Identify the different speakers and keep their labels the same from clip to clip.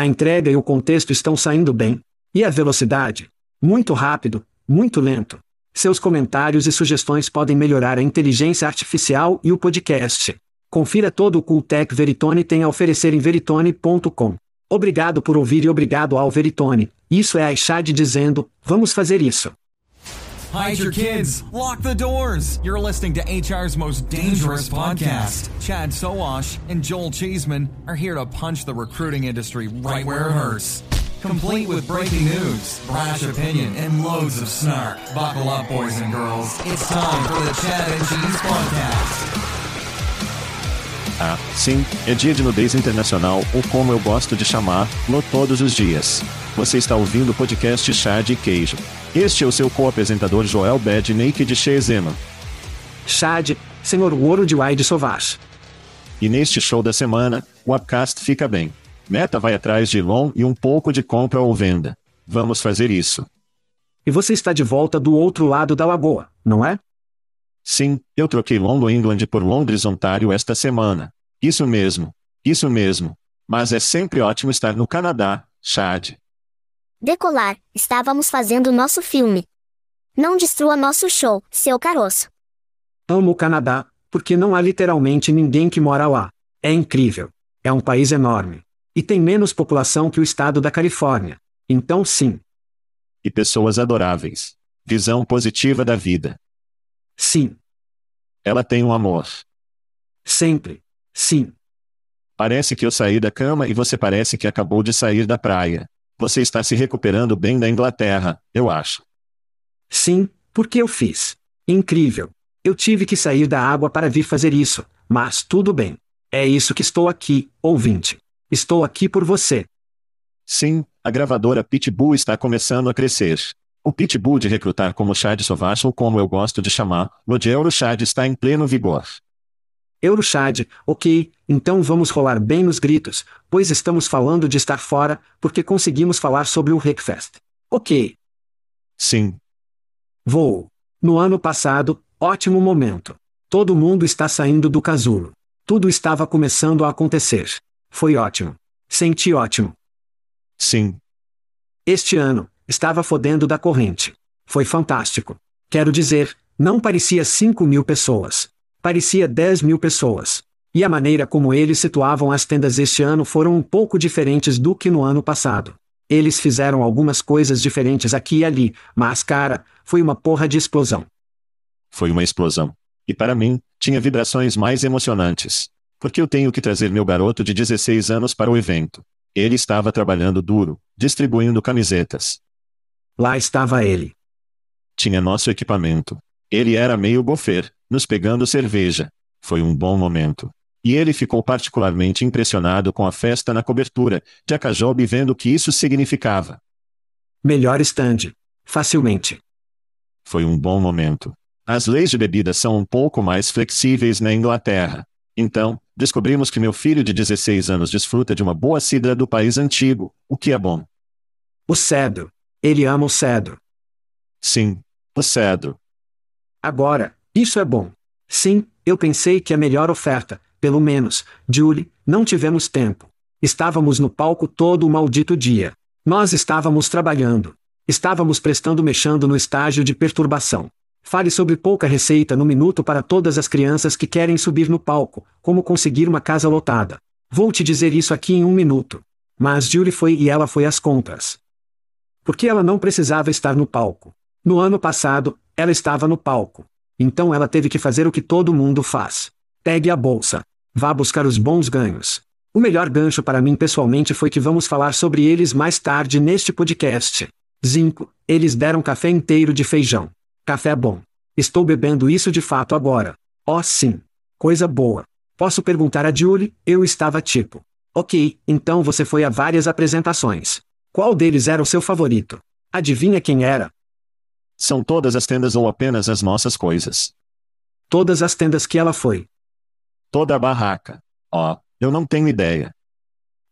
Speaker 1: A entrega e o contexto estão saindo bem. E a velocidade? Muito rápido, muito lento. Seus comentários e sugestões podem melhorar a inteligência artificial e o podcast. Confira todo o Cooltech Veritone tem a oferecer em veritone.com. Obrigado por ouvir e obrigado ao Veritone. Isso é a Ishad dizendo, vamos fazer isso.
Speaker 2: Hide your kids. Lock the doors. You're listening to HR's most dangerous podcast. Chad Soash and Joel Cheeseman are here to punch the recruiting industry right where it hurts. Complete with breaking news, brash opinion, and loads of snark. Buckle up, boys and girls. It's time for the Chad and Cheese Podcast.
Speaker 3: Ah, sim, é dia de nudez internacional, ou como eu gosto de chamar, no todos os dias. Você está ouvindo o podcast Chá de Queijo. Este é o seu co-apresentador Joel Bad Naked Shezema.
Speaker 1: Chad, senhor ouro de Wide Sauvage.
Speaker 3: E neste show da semana, o Upcast fica bem. Meta vai atrás de Elon e um pouco de compra ou venda. Vamos fazer isso.
Speaker 1: E você está de volta do outro lado da lagoa, não é?
Speaker 3: Sim, eu troquei London England por Londres, Ontário esta semana. Isso mesmo. Isso mesmo. Mas é sempre ótimo estar no Canadá, Chad.
Speaker 4: Decolar, estávamos fazendo nosso filme. Não destrua nosso show, seu caroço.
Speaker 1: Amo o Canadá, porque não há literalmente ninguém que mora lá. É incrível. É um país enorme. E tem menos população que o estado da Califórnia. Então, sim.
Speaker 3: E pessoas adoráveis. Visão positiva da vida.
Speaker 1: Sim.
Speaker 3: Ela tem um amor.
Speaker 1: Sempre. Sim.
Speaker 3: Parece que eu saí da cama e você parece que acabou de sair da praia. Você está se recuperando bem da Inglaterra, eu acho.
Speaker 1: Sim, porque eu fiz. Incrível. Eu tive que sair da água para vir fazer isso, mas tudo bem. É isso que estou aqui, ouvinte. Estou aqui por você.
Speaker 3: Sim, a gravadora Pitbull está começando a crescer. O Pitbull de recrutar como Chad Sovache ou como eu gosto de chamar, o de Eurochad está em pleno vigor.
Speaker 1: Eurochad, ok, então vamos rolar bem nos gritos, pois estamos falando de estar fora, porque conseguimos falar sobre o Hackfest. Ok.
Speaker 3: Sim.
Speaker 1: Vou. No ano passado, ótimo momento. Todo mundo está saindo do casulo. Tudo estava começando a acontecer. Foi ótimo. Senti ótimo.
Speaker 3: Sim.
Speaker 1: Este ano, estava fodendo da corrente. Foi fantástico. Quero dizer, não parecia 5 mil pessoas. Parecia 10 mil pessoas. E a maneira como eles situavam as tendas este ano foram um pouco diferentes do que no ano passado. Eles fizeram algumas coisas diferentes aqui e ali, mas cara, foi uma porra de explosão.
Speaker 3: Foi uma explosão. E para mim, tinha vibrações mais emocionantes. Porque eu tenho que trazer meu garoto de 16 anos para o evento. Ele estava trabalhando duro, distribuindo camisetas.
Speaker 1: Lá estava ele.
Speaker 3: Tinha nosso equipamento. Ele era meio gofer, nos pegando cerveja. Foi um bom momento. E ele ficou particularmente impressionado com a festa na cobertura, Akajob vendo o que isso significava.
Speaker 1: Melhor stand. Facilmente.
Speaker 3: Foi um bom momento. As leis de bebida são um pouco mais flexíveis na Inglaterra. Então, descobrimos que meu filho de 16 anos desfruta de uma boa cidra do país antigo, o que é bom.
Speaker 1: O cedro. Ele ama o cedro.
Speaker 3: Sim, o cedro.
Speaker 1: Agora, isso é bom. Sim, eu pensei que a melhor oferta, pelo menos, Julie, não tivemos tempo. Estávamos no palco todo o maldito dia. Nós estávamos trabalhando. Estávamos prestando mexendo no estágio de perturbação. Fale sobre pouca receita no minuto para todas as crianças que querem subir no palco, como conseguir uma casa lotada. Vou te dizer isso aqui em um minuto. Mas Julie foi e ela foi às compras. Porque ela não precisava estar no palco. No ano passado, ela estava no palco. Então ela teve que fazer o que todo mundo faz. Pegue a bolsa. Vá buscar os bons ganhos. O melhor gancho para mim pessoalmente foi que vamos falar sobre eles mais tarde neste podcast. Zinco, eles deram café inteiro de feijão. Café bom. Estou bebendo isso de fato agora. Oh sim. Coisa boa. Posso perguntar a Julie? Eu estava tipo. Ok, então você foi a várias apresentações. Qual deles era o seu favorito? Adivinha quem era?
Speaker 3: São todas as tendas ou apenas as nossas coisas?
Speaker 1: Todas as tendas que ela foi.
Speaker 3: Toda a barraca. Oh, eu não tenho ideia.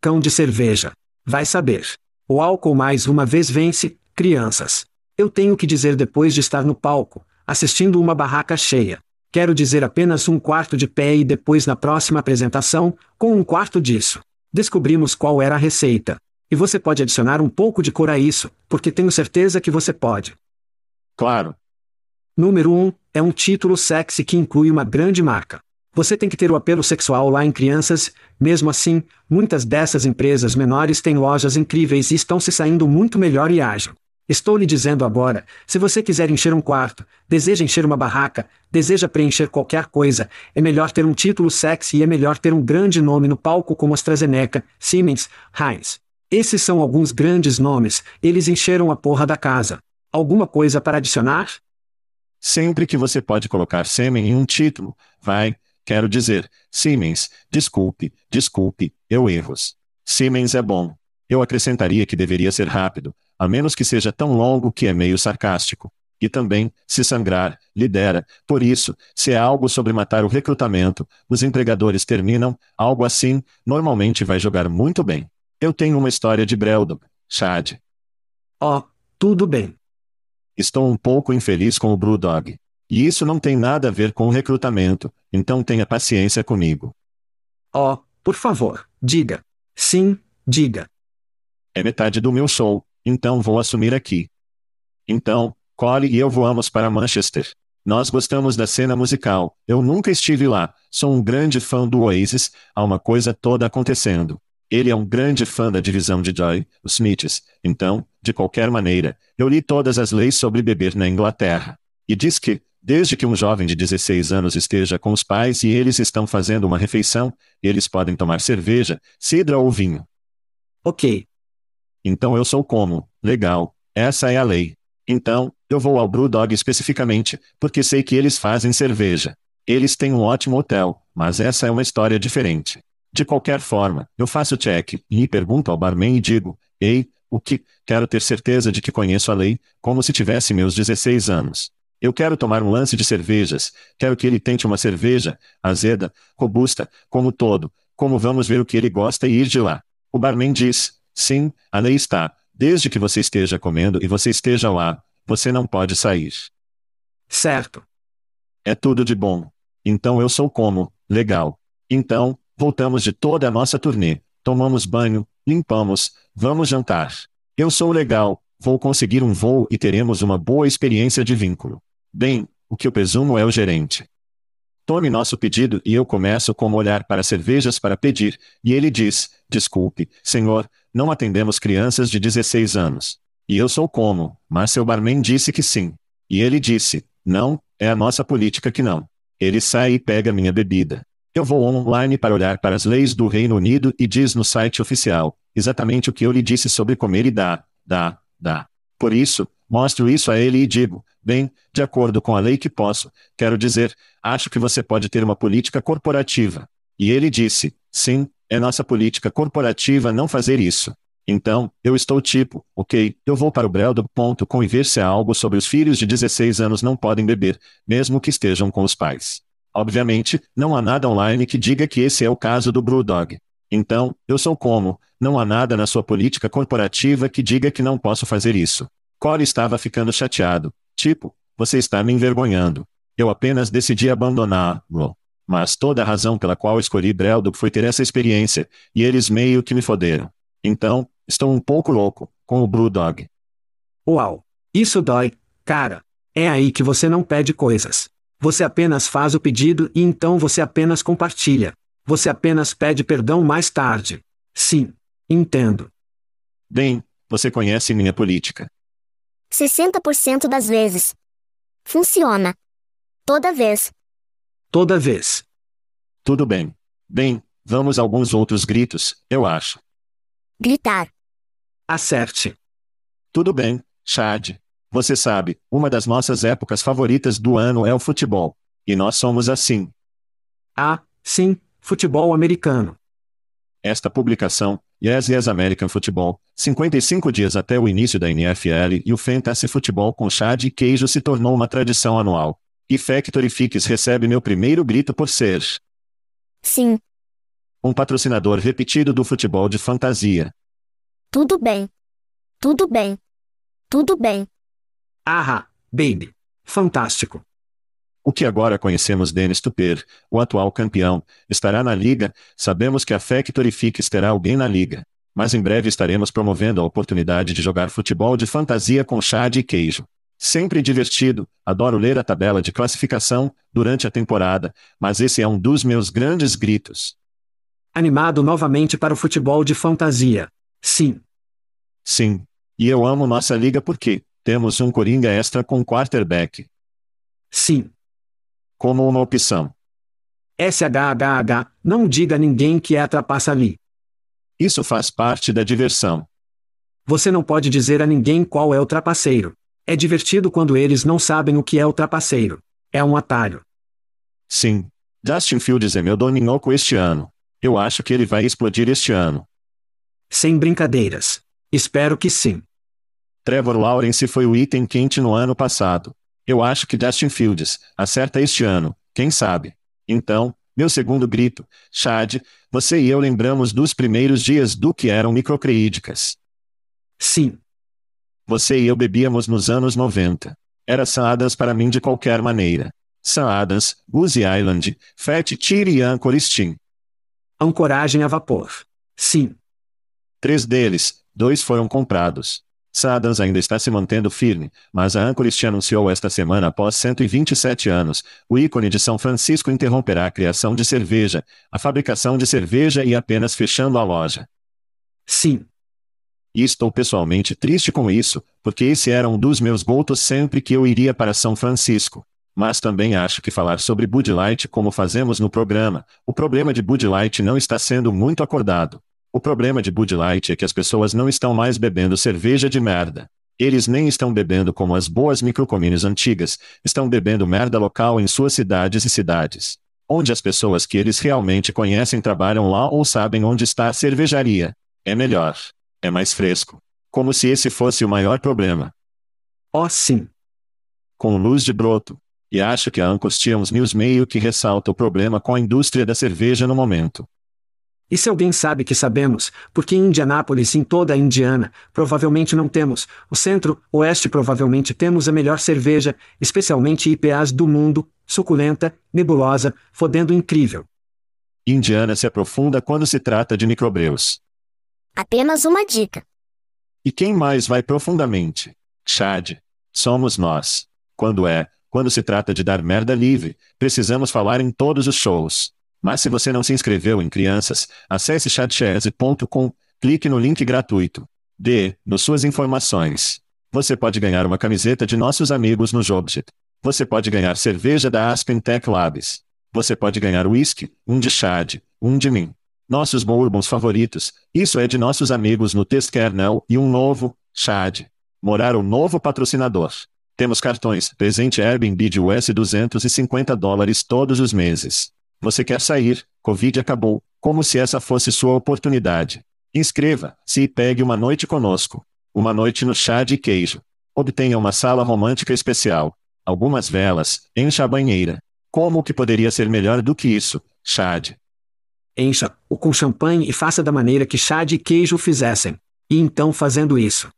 Speaker 1: Cão de cerveja. Vai saber. O álcool mais uma vez vence, crianças. Eu tenho que dizer depois de estar no palco, assistindo uma barraca cheia. Quero dizer apenas um quarto de pé e depois na próxima apresentação, com um quarto disso. Descobrimos qual era a receita. E você pode adicionar um pouco de cor a isso, porque tenho certeza que você pode.
Speaker 3: Claro.
Speaker 1: Número 1 um, é um título sexy que inclui uma grande marca. Você tem que ter o apelo sexual lá em crianças, mesmo assim, muitas dessas empresas menores têm lojas incríveis e estão se saindo muito melhor e ágil. Estou lhe dizendo agora, se você quiser encher um quarto, deseja encher uma barraca, deseja preencher qualquer coisa, é melhor ter um título sexy e é melhor ter um grande nome no palco como AstraZeneca, Siemens, Heinz. Esses são alguns grandes nomes, eles encheram a porra da casa. Alguma coisa para adicionar?
Speaker 3: Sempre que você pode colocar sêmen em um título, vai, quero dizer, Siemens, desculpe, desculpe, eu erros. Siemens é bom. Eu acrescentaria que deveria ser rápido, a menos que seja tão longo que é meio sarcástico. E também, se sangrar, lidera. Por isso, se é algo sobre matar o recrutamento, os empregadores terminam, algo assim, normalmente vai jogar muito bem. Eu tenho uma história de Breldon, Chad.
Speaker 1: Oh, tudo bem.
Speaker 3: Estou um pouco infeliz com o Brewdog. E isso não tem nada a ver com o recrutamento, então tenha paciência comigo.
Speaker 1: Oh, por favor, diga. Sim, diga.
Speaker 3: É metade do meu show, então vou assumir aqui. Então, Cole e eu voamos para Manchester. Nós gostamos da cena musical. Eu nunca estive lá. Sou um grande fã do Oasis. Há uma coisa toda acontecendo. Ele é um grande fã da divisão de Joy, os Smiths. Então, de qualquer maneira, eu li todas as leis sobre beber na Inglaterra. E diz que, desde que um jovem de 16 anos esteja com os pais e eles estão fazendo uma refeição, eles podem tomar cerveja, cidra ou vinho.
Speaker 1: Ok,
Speaker 3: então eu sou como, legal, essa é a lei. Então, eu vou ao Brewdog especificamente, porque sei que eles fazem cerveja. Eles têm um ótimo hotel, mas essa é uma história diferente. De qualquer forma, eu faço check e pergunto ao barman e digo: Ei, o que? Quero ter certeza de que conheço a lei, como se tivesse meus 16 anos. Eu quero tomar um lance de cervejas, quero que ele tente uma cerveja, azeda, robusta, como todo, como vamos ver o que ele gosta e ir de lá. O barman diz: Sim, a lei está. Desde que você esteja comendo e você esteja lá, você não pode sair.
Speaker 1: Certo.
Speaker 3: É tudo de bom. Então eu sou como, legal. Então, voltamos de toda a nossa turnê. Tomamos banho, limpamos, vamos jantar. Eu sou legal, vou conseguir um voo e teremos uma boa experiência de vínculo. Bem, o que eu presumo é o gerente. Tome nosso pedido e eu começo como olhar para cervejas para pedir, e ele diz: Desculpe, senhor, não atendemos crianças de 16 anos. E eu sou como, mas seu barman disse que sim. E ele disse: Não, é a nossa política que não. Ele sai e pega minha bebida. Eu vou online para olhar para as leis do Reino Unido e diz no site oficial exatamente o que eu lhe disse sobre comer e dar, dá, dá. Por isso, mostro isso a ele e digo: Bem, de acordo com a lei que posso, quero dizer, acho que você pode ter uma política corporativa. E ele disse: Sim, é nossa política corporativa não fazer isso. Então, eu estou tipo, ok, eu vou para o Breldo.com e ver se há algo sobre os filhos de 16 anos não podem beber, mesmo que estejam com os pais. Obviamente, não há nada online que diga que esse é o caso do Brewdog. Então, eu sou como, não há nada na sua política corporativa que diga que não posso fazer isso. Corey estava ficando chateado. Tipo, você está me envergonhando. Eu apenas decidi abandoná-lo. Mas toda a razão pela qual escolhi Brelduk foi ter essa experiência, e eles meio que me foderam. Então, estou um pouco louco, com o Brewdog.
Speaker 1: Uau! Isso dói, cara. É aí que você não pede coisas. Você apenas faz o pedido e então você apenas compartilha. Você apenas pede perdão mais tarde. Sim. Entendo.
Speaker 3: Bem, você conhece minha política.
Speaker 4: 60% das vezes. Funciona. Toda vez.
Speaker 1: Toda vez.
Speaker 3: Tudo bem. Bem, vamos a alguns outros gritos, eu acho.
Speaker 4: Gritar.
Speaker 1: Acerte.
Speaker 3: Tudo bem, Chad. Você sabe, uma das nossas épocas favoritas do ano é o futebol. E nós somos assim.
Speaker 1: Ah, sim, futebol americano.
Speaker 3: Esta publicação, Yes Yes American Football, 55 dias até o início da NFL e o Fantasy Futebol com Chad e queijo se tornou uma tradição anual. E Factory Fix recebe meu primeiro grito por ser
Speaker 4: Sim.
Speaker 3: um patrocinador repetido do futebol de fantasia.
Speaker 4: Tudo bem. Tudo bem. Tudo bem.
Speaker 1: Ah, baby. Fantástico.
Speaker 3: O que agora conhecemos Dennis Tupper, o atual campeão, estará na liga, sabemos que a Factory Fix terá alguém na liga. Mas em breve estaremos promovendo a oportunidade de jogar futebol de fantasia com chá de queijo. Sempre divertido, adoro ler a tabela de classificação durante a temporada, mas esse é um dos meus grandes gritos.
Speaker 1: Animado novamente para o futebol de fantasia. Sim.
Speaker 3: Sim. E eu amo nossa liga porque temos um coringa extra com quarterback.
Speaker 1: Sim.
Speaker 3: Como uma opção.
Speaker 1: SHHH, não diga a ninguém que é a trapaça ali.
Speaker 3: Isso faz parte da diversão.
Speaker 1: Você não pode dizer a ninguém qual é o trapaceiro. É divertido quando eles não sabem o que é o trapaceiro. É um atalho.
Speaker 3: Sim. Justin Fields é meu doninhoco este ano. Eu acho que ele vai explodir este ano.
Speaker 1: Sem brincadeiras. Espero que sim.
Speaker 3: Trevor Lawrence foi o item quente no ano passado. Eu acho que Justin Fields acerta este ano, quem sabe. Então, meu segundo grito, Chad, você e eu lembramos dos primeiros dias do que eram microcreídicas.
Speaker 1: Sim.
Speaker 3: Você e eu bebíamos nos anos 90. Era Saadas para mim de qualquer maneira. Saadas, Goose Island, Fat Tire e Anchor Steam.
Speaker 1: Ancoragem a vapor. Sim.
Speaker 3: Três deles, dois foram comprados. Sadans ainda está se mantendo firme, mas a Anchorist anunciou esta semana após 127 anos, o ícone de São Francisco interromperá a criação de cerveja, a fabricação de cerveja e apenas fechando a loja.
Speaker 1: Sim.
Speaker 3: E estou pessoalmente triste com isso, porque esse era um dos meus gotos sempre que eu iria para São Francisco. Mas também acho que falar sobre Bud Light como fazemos no programa, o problema de Bud Light não está sendo muito acordado. O problema de Bud Light é que as pessoas não estão mais bebendo cerveja de merda. Eles nem estão bebendo como as boas microcomines antigas, estão bebendo merda local em suas cidades e cidades. Onde as pessoas que eles realmente conhecem trabalham lá ou sabem onde está a cervejaria. É melhor. É mais fresco. Como se esse fosse o maior problema.
Speaker 1: Oh, sim.
Speaker 3: Com luz de broto. E acho que a Ancostians News meio que ressalta o problema com a indústria da cerveja no momento.
Speaker 1: E se alguém sabe que sabemos, porque em Indianápolis e em toda a Indiana, provavelmente não temos, o centro-oeste provavelmente temos a melhor cerveja, especialmente IPAs do mundo, suculenta, nebulosa, fodendo incrível.
Speaker 3: Indiana se aprofunda quando se trata de microbreus.
Speaker 4: Apenas uma dica.
Speaker 3: E quem mais vai profundamente? Chad. Somos nós. Quando é, quando se trata de dar merda livre, precisamos falar em todos os shows. Mas se você não se inscreveu em crianças, acesse chatchese.com, clique no link gratuito. Dê, nos suas informações. Você pode ganhar uma camiseta de nossos amigos no Jobjet. Você pode ganhar cerveja da Aspen Tech Labs. Você pode ganhar whisky, um de Chad, um de mim. Nossos bourbons favoritos, isso é de nossos amigos no Test Kernel e um novo, Chad. Morar o novo patrocinador. Temos cartões, presente Airbnb de US 250 dólares todos os meses. Você quer sair, Covid acabou, como se essa fosse sua oportunidade. Inscreva-se e pegue uma noite conosco. Uma noite no chá de queijo. Obtenha uma sala romântica especial. Algumas velas, encha a banheira. Como que poderia ser melhor do que isso, Chad?
Speaker 1: Encha-o com champanhe e faça da maneira que Chad e queijo fizessem. E então fazendo isso.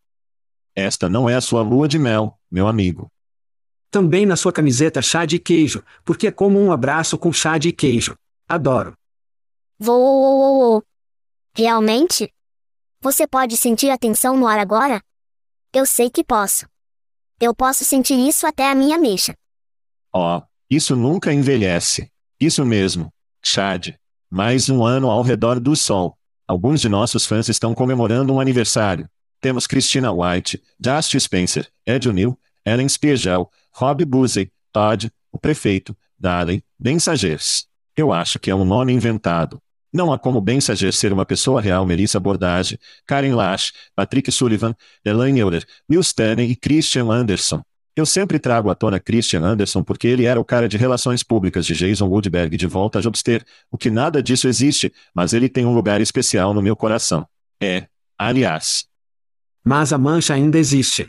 Speaker 3: Esta não é a sua lua de mel, meu amigo.
Speaker 1: Também na sua camiseta chá de queijo, porque é como um abraço com chá de queijo. Adoro.
Speaker 4: Vou. Realmente? Você pode sentir a tensão no ar agora? Eu sei que posso. Eu posso sentir isso até a minha mecha.
Speaker 3: Oh, isso nunca envelhece. Isso mesmo. Chad. Mais um ano ao redor do sol. Alguns de nossos fãs estão comemorando um aniversário. Temos Christina White, Dusty Spencer, Ed O'Neill, Ellen Spiegel, Rob Buzey, Todd, o prefeito, Darley, Ben Sagers. Eu acho que é um nome inventado. Não há como Ben Sager ser uma pessoa real Melissa Bordage, Karen Lash, Patrick Sullivan, Elaine Euler, Will Stanley e Christian Anderson. Eu sempre trago à tona Christian Anderson porque ele era o cara de relações públicas de Jason Woodberg de volta a Jobster, o que nada disso existe, mas ele tem um lugar especial no meu coração. É, aliás.
Speaker 1: Mas a mancha ainda existe.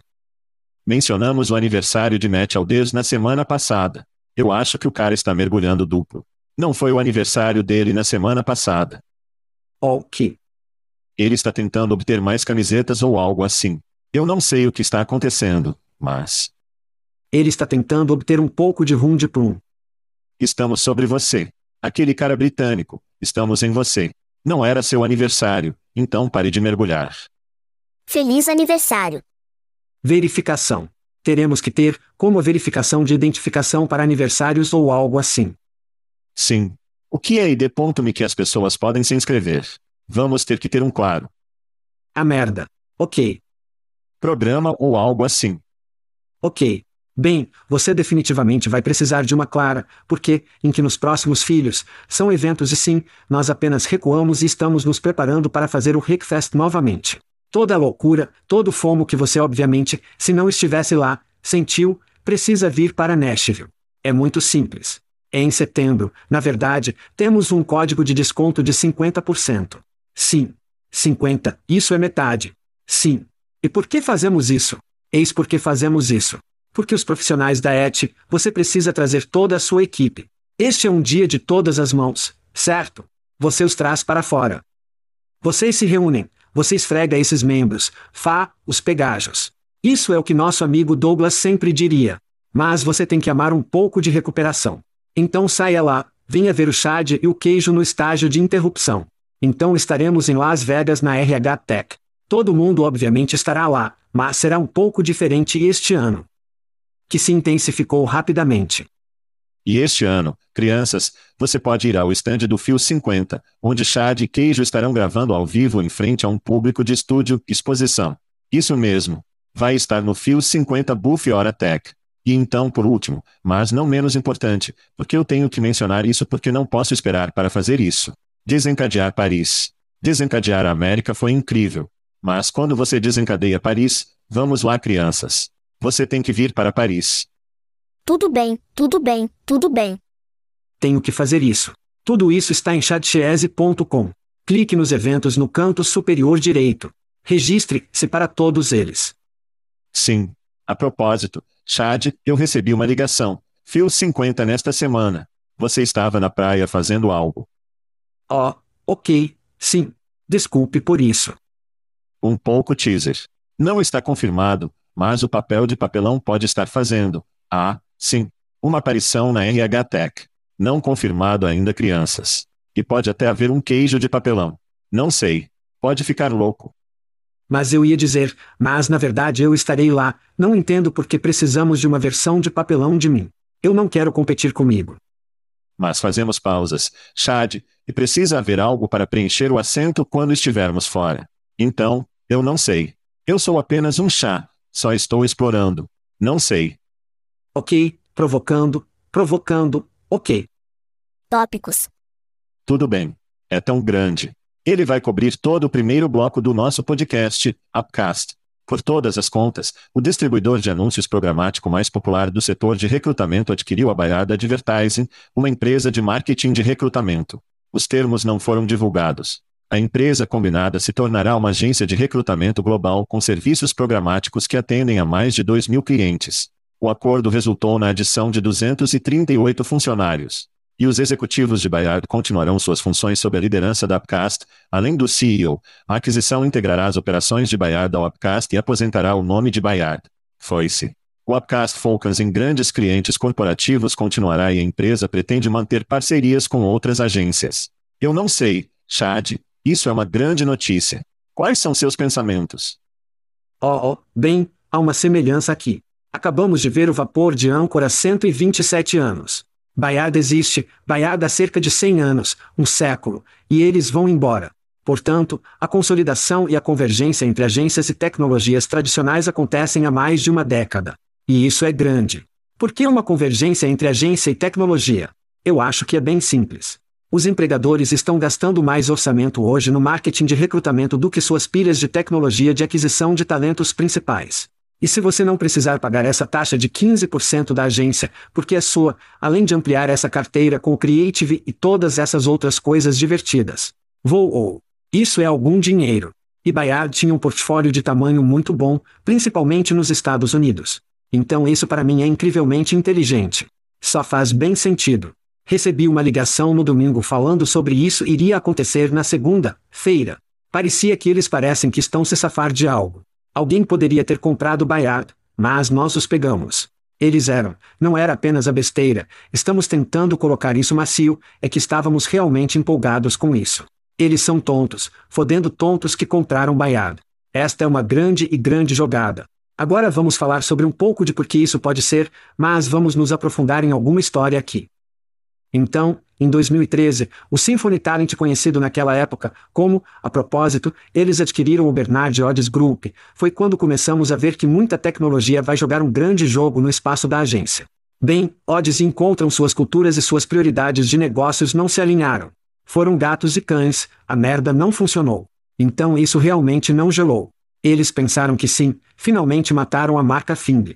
Speaker 3: Mencionamos o aniversário de Matt Aldez na semana passada. Eu acho que o cara está mergulhando duplo. Não foi o aniversário dele na semana passada.
Speaker 1: Ok.
Speaker 3: Ele está tentando obter mais camisetas ou algo assim. Eu não sei o que está acontecendo, mas.
Speaker 1: Ele está tentando obter um pouco de rum de plum.
Speaker 3: Estamos sobre você. Aquele cara britânico. Estamos em você. Não era seu aniversário, então pare de mergulhar.
Speaker 4: Feliz aniversário.
Speaker 1: Verificação. Teremos que ter, como a verificação de identificação para aniversários ou algo assim.
Speaker 3: Sim. O que é ID.me que as pessoas podem se inscrever? Vamos ter que ter um claro.
Speaker 1: A merda. Ok.
Speaker 3: Programa ou algo assim.
Speaker 1: Ok. Bem, você definitivamente vai precisar de uma clara, porque, em que nos próximos filhos, são eventos e sim, nós apenas recuamos e estamos nos preparando para fazer o Rickfest novamente. Toda a loucura, todo o fomo que você obviamente, se não estivesse lá, sentiu, precisa vir para Nashville. É muito simples. Em setembro, na verdade, temos um código de desconto de 50%. Sim. 50, isso é metade. Sim. E por que fazemos isso? Eis por que fazemos isso. Porque os profissionais da ET, você precisa trazer toda a sua equipe. Este é um dia de todas as mãos, certo? Você os traz para fora. Vocês se reúnem, você esfrega esses membros, fá, os pegajos. Isso é o que nosso amigo Douglas sempre diria. Mas você tem que amar um pouco de recuperação. Então saia lá, venha ver o Chad e o queijo no estágio de interrupção. Então estaremos em Las Vegas na RH Tech. Todo mundo obviamente estará lá, mas será um pouco diferente este ano. Que se intensificou rapidamente.
Speaker 3: E este ano, crianças, você pode ir ao estande do Fio 50, onde Chad e Queijo estarão gravando ao vivo em frente a um público de estúdio exposição. Isso mesmo. Vai estar no Fio 50 Buff Hora Tech. E então, por último, mas não menos importante, porque eu tenho que mencionar isso porque não posso esperar para fazer isso. Desencadear Paris. Desencadear a América foi incrível. Mas quando você desencadeia Paris, vamos lá, crianças. Você tem que vir para Paris.
Speaker 4: Tudo bem, tudo bem, tudo bem.
Speaker 1: Tenho que fazer isso. Tudo isso está em chatchese.com. Clique nos eventos no canto superior direito. Registre-se para todos eles.
Speaker 3: Sim. A propósito, Chad, eu recebi uma ligação. Fio 50 nesta semana. Você estava na praia fazendo algo.
Speaker 1: Oh, ok, sim. Desculpe por isso.
Speaker 3: Um pouco teaser. Não está confirmado, mas o papel de papelão pode estar fazendo. Ah, sim. Uma aparição na RH Tech. Não confirmado ainda crianças. E pode até haver um queijo de papelão. Não sei. Pode ficar louco.
Speaker 1: Mas eu ia dizer, mas na verdade eu estarei lá, não entendo por que precisamos de uma versão de papelão de mim. Eu não quero competir comigo.
Speaker 3: Mas fazemos pausas, Chad, e precisa haver algo para preencher o assento quando estivermos fora. Então, eu não sei. Eu sou apenas um chá, só estou explorando. Não sei.
Speaker 1: Ok, provocando, provocando, ok.
Speaker 4: Tópicos.
Speaker 3: Tudo bem. É tão grande. Ele vai cobrir todo o primeiro bloco do nosso podcast, Upcast. Por todas as contas, o distribuidor de anúncios programático mais popular do setor de recrutamento adquiriu a Bayard Advertising, uma empresa de marketing de recrutamento. Os termos não foram divulgados. A empresa combinada se tornará uma agência de recrutamento global com serviços programáticos que atendem a mais de 2 mil clientes. O acordo resultou na adição de 238 funcionários e os executivos de Bayard continuarão suas funções sob a liderança da Upcast, além do CEO. A aquisição integrará as operações de Bayard ao Upcast e aposentará o nome de Bayard. Foi-se. O Upcast foca em grandes clientes corporativos continuará e a empresa pretende manter parcerias com outras agências. Eu não sei, Chad, isso é uma grande notícia. Quais são seus pensamentos?
Speaker 1: Oh, oh, bem, há uma semelhança aqui. Acabamos de ver o vapor de âncora há 127 anos. Bayard existe, Bayard há cerca de 100 anos, um século, e eles vão embora. Portanto, a consolidação e a convergência entre agências e tecnologias tradicionais acontecem há mais de uma década. E isso é grande. Por que uma convergência entre agência e tecnologia? Eu acho que é bem simples. Os empregadores estão gastando mais orçamento hoje no marketing de recrutamento do que suas pilhas de tecnologia de aquisição de talentos principais. E se você não precisar pagar essa taxa de 15% da agência, porque é sua, além de ampliar essa carteira com o Creative e todas essas outras coisas divertidas. Vou ou. Isso é algum dinheiro. E Bayard tinha um portfólio de tamanho muito bom, principalmente nos Estados Unidos. Então isso para mim é incrivelmente inteligente. Só faz bem sentido. Recebi uma ligação no domingo falando sobre isso iria acontecer na segunda-feira. Parecia que eles parecem que estão se safar de algo. Alguém poderia ter comprado Bayard, mas nós os pegamos. Eles eram, não era apenas a besteira, estamos tentando colocar isso macio, é que estávamos realmente empolgados com isso. Eles são tontos, fodendo tontos que compraram Bayard. Esta é uma grande e grande jogada. Agora vamos falar sobre um pouco de por que isso pode ser, mas vamos nos aprofundar em alguma história aqui. Então, em 2013, o Symphony Talent conhecido naquela época como, a propósito, eles adquiriram o Bernard Odds Group, foi quando começamos a ver que muita tecnologia vai jogar um grande jogo no espaço da agência. Bem, Odds encontram suas culturas e suas prioridades de negócios não se alinharam. Foram gatos e cães, a merda não funcionou. Então isso realmente não gelou. Eles pensaram que sim, finalmente mataram a marca Find.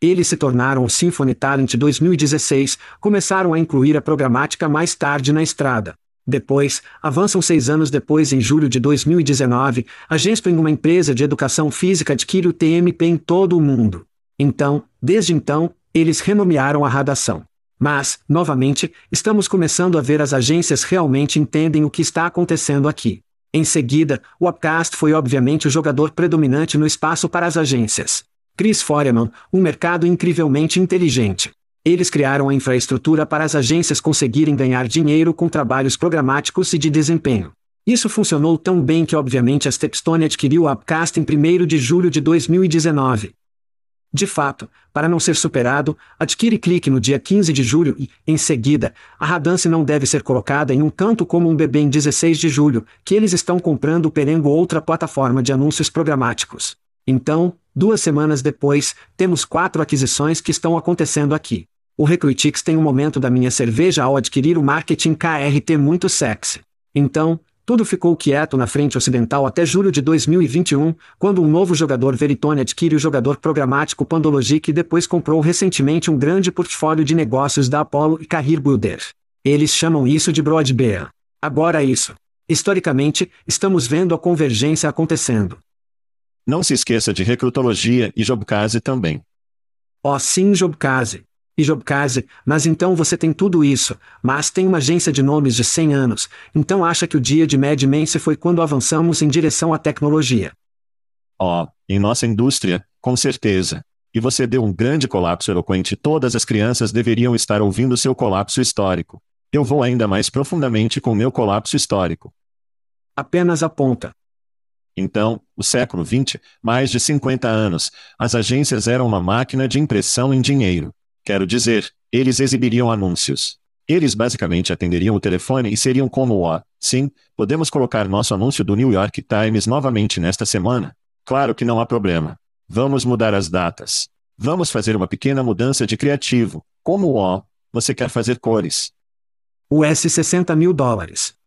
Speaker 1: Eles se tornaram o Symphony Talent 2016, começaram a incluir a programática mais tarde na estrada. Depois, avançam seis anos depois, em julho de 2019, a Genspring, uma empresa de educação física, adquire o TMP em todo o mundo. Então, desde então, eles renomearam a radação. Mas, novamente, estamos começando a ver as agências realmente entendem o que está acontecendo aqui. Em seguida, o Upcast foi obviamente o jogador predominante no espaço para as agências. Chris Foreman, um mercado incrivelmente inteligente. Eles criaram a infraestrutura para as agências conseguirem ganhar dinheiro com trabalhos programáticos e de desempenho. Isso funcionou tão bem que obviamente a Stepstone adquiriu a Upcast em 1 de julho de 2019. De fato, para não ser superado, adquire clique no dia 15 de julho e, em seguida, a Radance não deve ser colocada em um canto como um bebê em 16 de julho, que eles estão comprando o Perengo outra plataforma de anúncios programáticos. Então, duas semanas depois, temos quatro aquisições que estão acontecendo aqui. O Recruitix tem um momento da minha cerveja ao adquirir o marketing KRT muito sexy. Então, tudo ficou quieto na frente ocidental até julho de 2021, quando um novo jogador Veritone adquire o jogador programático Pandologic e depois comprou recentemente um grande portfólio de negócios da Apollo e Career Builder. Eles chamam isso de Broadbear. Agora isso. Historicamente, estamos vendo a convergência acontecendo.
Speaker 3: Não se esqueça de recrutologia e Jobcase também.
Speaker 1: Oh sim, Jobcase. E Jobcase, mas então você tem tudo isso, mas tem uma agência de nomes de 100 anos, então acha que o dia de Mad Men se foi quando avançamos em direção à tecnologia.
Speaker 3: Oh, em nossa indústria, com certeza. E você deu um grande colapso eloquente. Todas as crianças deveriam estar ouvindo seu colapso histórico. Eu vou ainda mais profundamente com meu colapso histórico.
Speaker 1: Apenas aponta.
Speaker 3: Então, o século XX, mais de 50 anos, as agências eram uma máquina de impressão em dinheiro. Quero dizer, eles exibiriam anúncios. Eles basicamente atenderiam o telefone e seriam como o sim, podemos colocar nosso anúncio do New York Times novamente nesta semana? Claro que não há problema. Vamos mudar as datas. Vamos fazer uma pequena mudança de criativo. Como o você quer fazer cores.
Speaker 1: US 60 mil dólares.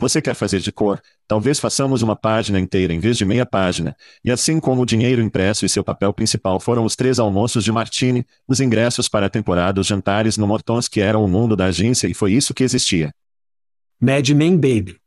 Speaker 3: Você quer fazer de cor? Talvez façamos uma página inteira em vez de meia página. E assim como o dinheiro impresso e seu papel principal foram os três almoços de Martini, os ingressos para a temporada, os jantares no Mortons que eram o mundo da agência e foi isso que existia.
Speaker 1: Mad Men Baby.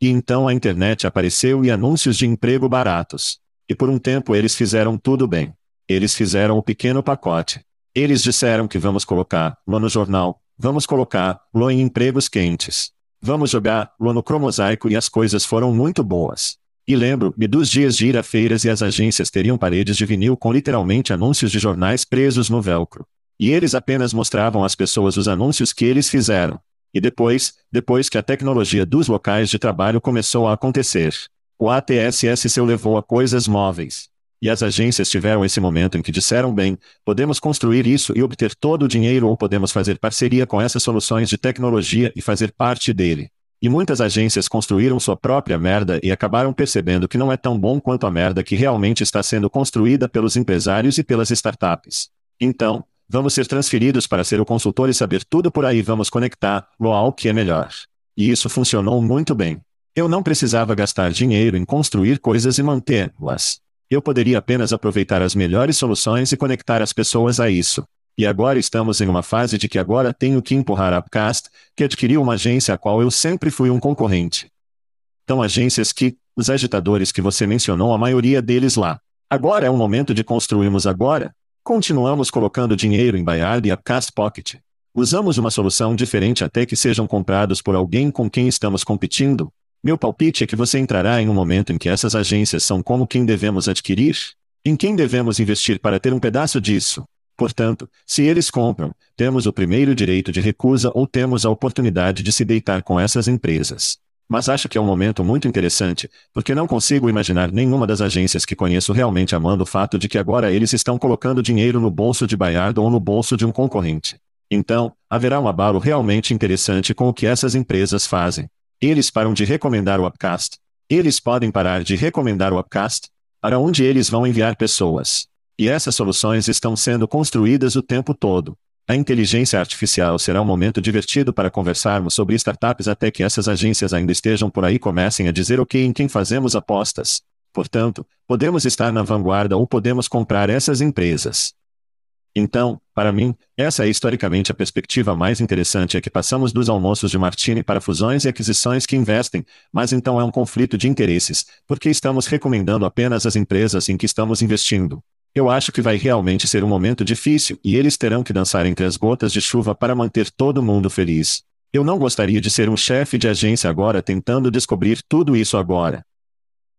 Speaker 3: E então a internet apareceu e anúncios de emprego baratos. E por um tempo eles fizeram tudo bem. Eles fizeram o pequeno pacote. Eles disseram que vamos colocar, lá no jornal, vamos colocar, lá em empregos quentes. Vamos jogar no cromosaico e as coisas foram muito boas. E lembro-me dos dias de ir a feiras e as agências teriam paredes de vinil com literalmente anúncios de jornais presos no velcro. E eles apenas mostravam às pessoas os anúncios que eles fizeram. E depois, depois que a tecnologia dos locais de trabalho começou a acontecer, o ATSS seu levou a coisas móveis. E as agências tiveram esse momento em que disseram bem, podemos construir isso e obter todo o dinheiro ou podemos fazer parceria com essas soluções de tecnologia e fazer parte dele. E muitas agências construíram sua própria merda e acabaram percebendo que não é tão bom quanto a merda que realmente está sendo construída pelos empresários e pelas startups. Então, vamos ser transferidos para ser o consultor e saber tudo por aí vamos conectar ao que é melhor. E isso funcionou muito bem. Eu não precisava gastar dinheiro em construir coisas e mantê-las. Eu poderia apenas aproveitar as melhores soluções e conectar as pessoas a isso. E agora estamos em uma fase de que agora tenho que empurrar a Upcast, que adquiriu uma agência a qual eu sempre fui um concorrente. Então agências que, os agitadores que você mencionou a maioria deles lá. Agora é o momento de construirmos agora. Continuamos colocando dinheiro em Bayard e Upcast Pocket. Usamos uma solução diferente até que sejam comprados por alguém com quem estamos competindo, meu palpite é que você entrará em um momento em que essas agências são como quem devemos adquirir? Em quem devemos investir para ter um pedaço disso? Portanto, se eles compram, temos o primeiro direito de recusa ou temos a oportunidade de se deitar com essas empresas. Mas acho que é um momento muito interessante, porque não consigo imaginar nenhuma das agências que conheço realmente amando o fato de que agora eles estão colocando dinheiro no bolso de Bayard ou no bolso de um concorrente. Então, haverá um abalo realmente interessante com o que essas empresas fazem. Eles param de recomendar o Upcast. Eles podem parar de recomendar o Upcast. Para onde eles vão enviar pessoas. E essas soluções estão sendo construídas o tempo todo. A inteligência artificial será um momento divertido para conversarmos sobre startups até que essas agências ainda estejam por aí e comecem a dizer ok em quem fazemos apostas. Portanto, podemos estar na vanguarda ou podemos comprar essas empresas. Então, para mim, essa é historicamente a perspectiva mais interessante é que passamos dos almoços de Martini para fusões e aquisições que investem, mas então é um conflito de interesses, porque estamos recomendando apenas as empresas em que estamos investindo. Eu acho que vai realmente ser um momento difícil e eles terão que dançar entre as gotas de chuva para manter todo mundo feliz. Eu não gostaria de ser um chefe de agência agora tentando descobrir tudo isso agora.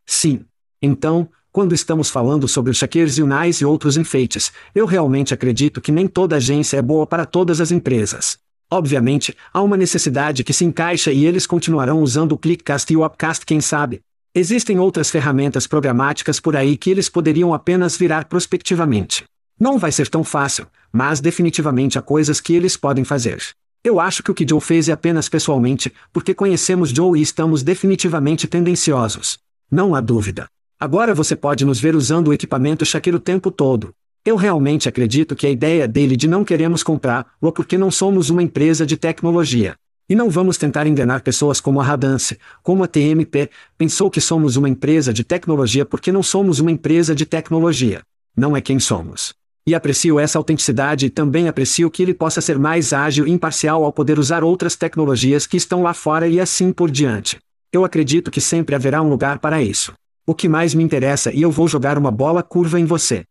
Speaker 1: Sim. Então, quando estamos falando sobre os Shakers Unais e outros enfeites, eu realmente acredito que nem toda agência é boa para todas as empresas. Obviamente, há uma necessidade que se encaixa e eles continuarão usando o Clickcast e o Upcast, quem sabe. Existem outras ferramentas programáticas por aí que eles poderiam apenas virar prospectivamente. Não vai ser tão fácil, mas definitivamente há coisas que eles podem fazer. Eu acho que o que Joe fez é apenas pessoalmente, porque conhecemos Joe e estamos definitivamente tendenciosos. Não há dúvida. Agora você pode nos ver usando o equipamento Shakir o tempo todo. Eu realmente acredito que a ideia dele de não queremos comprar, ou porque não somos uma empresa de tecnologia. E não vamos tentar enganar pessoas como a Radance, como a TMP, pensou que somos uma empresa de tecnologia porque não somos uma empresa de tecnologia. Não é quem somos. E aprecio essa autenticidade e também aprecio que ele possa ser mais ágil e imparcial ao poder usar outras tecnologias que estão lá fora e assim por diante. Eu acredito que sempre haverá um lugar para isso. O que mais me interessa e eu vou jogar uma bola curva em você.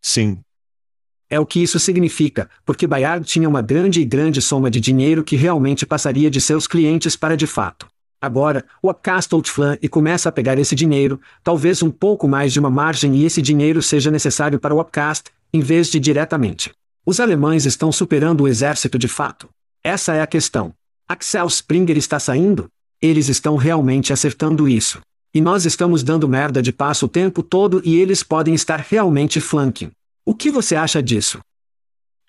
Speaker 3: Sim.
Speaker 1: É o que isso significa, porque Bayard tinha uma grande e grande soma de dinheiro que realmente passaria de seus clientes para de fato. Agora, o Upcast Outflan e começa a pegar esse dinheiro, talvez um pouco mais de uma margem e esse dinheiro seja necessário para o Upcast, em vez de diretamente. Os alemães estão superando o exército de fato. Essa é a questão. Axel Springer está saindo? Eles estão realmente acertando isso. E nós estamos dando merda de passo o tempo todo e eles podem estar realmente flanking. O que você acha disso?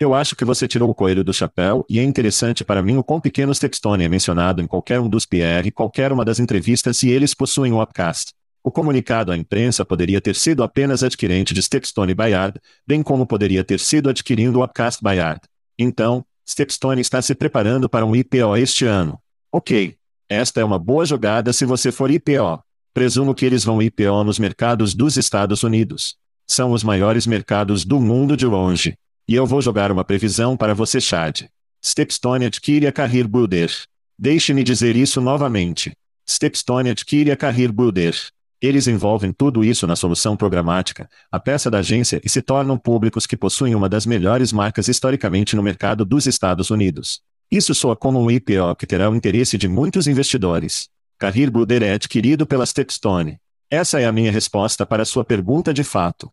Speaker 3: Eu acho que você tirou o coelho do chapéu e é interessante para mim o quão pequeno Stepstone é mencionado em qualquer um dos PR e qualquer uma das entrevistas e eles possuem o upcast. O comunicado à imprensa poderia ter sido apenas adquirente de Stepstone Bayard, bem como poderia ter sido adquirindo o upcast Bayard. Então, Stepstone está se preparando para um IPO este ano. Ok. Esta é uma boa jogada se você for IPO. Presumo que eles vão IPO nos mercados dos Estados Unidos. São os maiores mercados do mundo de longe. E eu vou jogar uma previsão para você, Chad. Stepstone adquire a Carrir Builder. Deixe-me dizer isso novamente. Stepstone adquire a Carrir Builder. Eles envolvem tudo isso na solução programática, a peça da agência e se tornam públicos que possuem uma das melhores marcas historicamente no mercado dos Estados Unidos. Isso soa como um IPO que terá o interesse de muitos investidores. Carrir Builder é adquirido pela Stepstone. Essa é a minha resposta para sua pergunta de fato.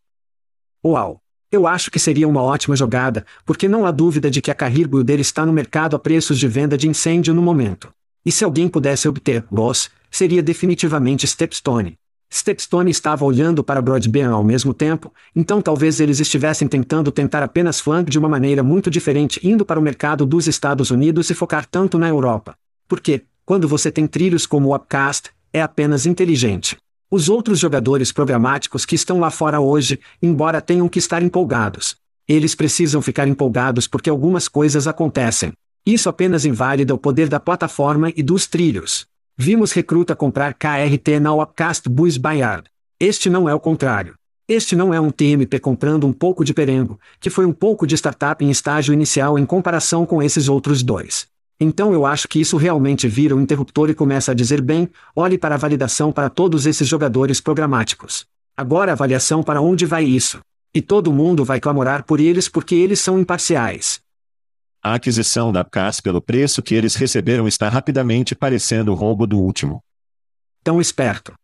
Speaker 1: Uau! Eu acho que seria uma ótima jogada, porque não há dúvida de que a Carrier Builder está no mercado a preços de venda de incêndio no momento. E se alguém pudesse obter boss, seria definitivamente Stepstone. Stepstone estava olhando para Broadband ao mesmo tempo, então talvez eles estivessem tentando tentar apenas flank de uma maneira muito diferente indo para o mercado dos Estados Unidos e focar tanto na Europa. Porque, quando você tem trilhos como o Upcast, é apenas inteligente. Os outros jogadores programáticos que estão lá fora hoje, embora tenham que estar empolgados. Eles precisam ficar empolgados porque algumas coisas acontecem. Isso apenas invalida o poder da plataforma e dos trilhos. Vimos recruta comprar KRT na Upcast Bus Bayard. Este não é o contrário. Este não é um TMP comprando um pouco de perengo, que foi um pouco de startup em estágio inicial em comparação com esses outros dois. Então eu acho que isso realmente vira um interruptor e começa a dizer bem, olhe para a validação para todos esses jogadores programáticos. Agora avaliação para onde vai isso. E todo mundo vai clamorar por eles porque eles são imparciais.
Speaker 3: A aquisição da CAS pelo preço que eles receberam está rapidamente parecendo o roubo do último.
Speaker 1: Tão esperto.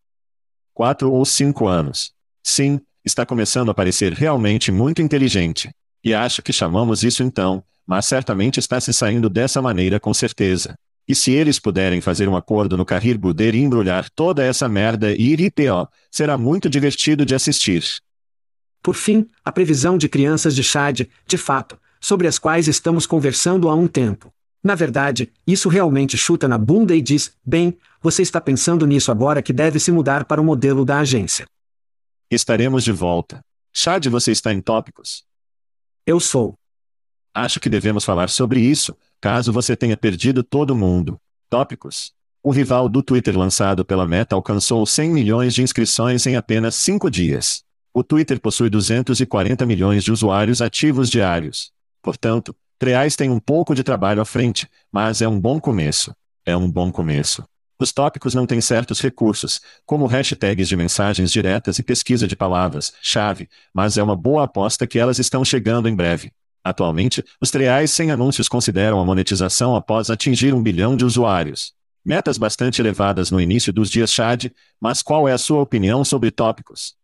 Speaker 3: Quatro ou cinco anos. Sim, está começando a parecer realmente muito inteligente. E acho que chamamos isso então, mas certamente está se saindo dessa maneira com certeza. E se eles puderem fazer um acordo no Carrir Buder e embrulhar toda essa merda e ir IPO, será muito divertido de assistir.
Speaker 1: Por fim, a previsão de crianças de Chad, de fato, sobre as quais estamos conversando há um tempo. Na verdade, isso realmente chuta na bunda e diz: bem, você está pensando nisso agora que deve se mudar para o modelo da agência.
Speaker 3: Estaremos de volta. Chad, você está em tópicos?
Speaker 1: Eu sou.
Speaker 3: Acho que devemos falar sobre isso, caso você tenha perdido todo mundo. Tópicos. O rival do Twitter lançado pela Meta alcançou 100 milhões de inscrições em apenas 5 dias. O Twitter possui 240 milhões de usuários ativos diários. Portanto, Treais tem um pouco de trabalho à frente, mas é um bom começo. É um bom começo. Os tópicos não têm certos recursos, como hashtags de mensagens diretas e pesquisa de palavras-chave, mas é uma boa aposta que elas estão chegando em breve. Atualmente, os treais sem anúncios consideram a monetização após atingir um bilhão de usuários. Metas bastante elevadas no início dos dias Chad, mas qual é a sua opinião sobre tópicos?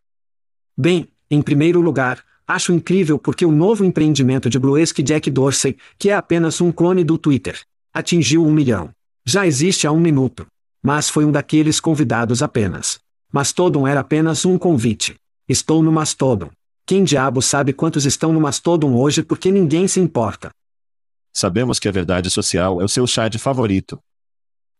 Speaker 1: Bem, em primeiro lugar, Acho incrível porque o novo empreendimento de Bluesky Jack Dorsey, que é apenas um clone do Twitter, atingiu um milhão. Já existe há um minuto. Mas foi um daqueles convidados apenas. Mastodon era apenas um convite. Estou no Mastodon. Quem diabo sabe quantos estão no Mastodon hoje porque ninguém se importa.
Speaker 3: Sabemos que a verdade social é o seu chat favorito.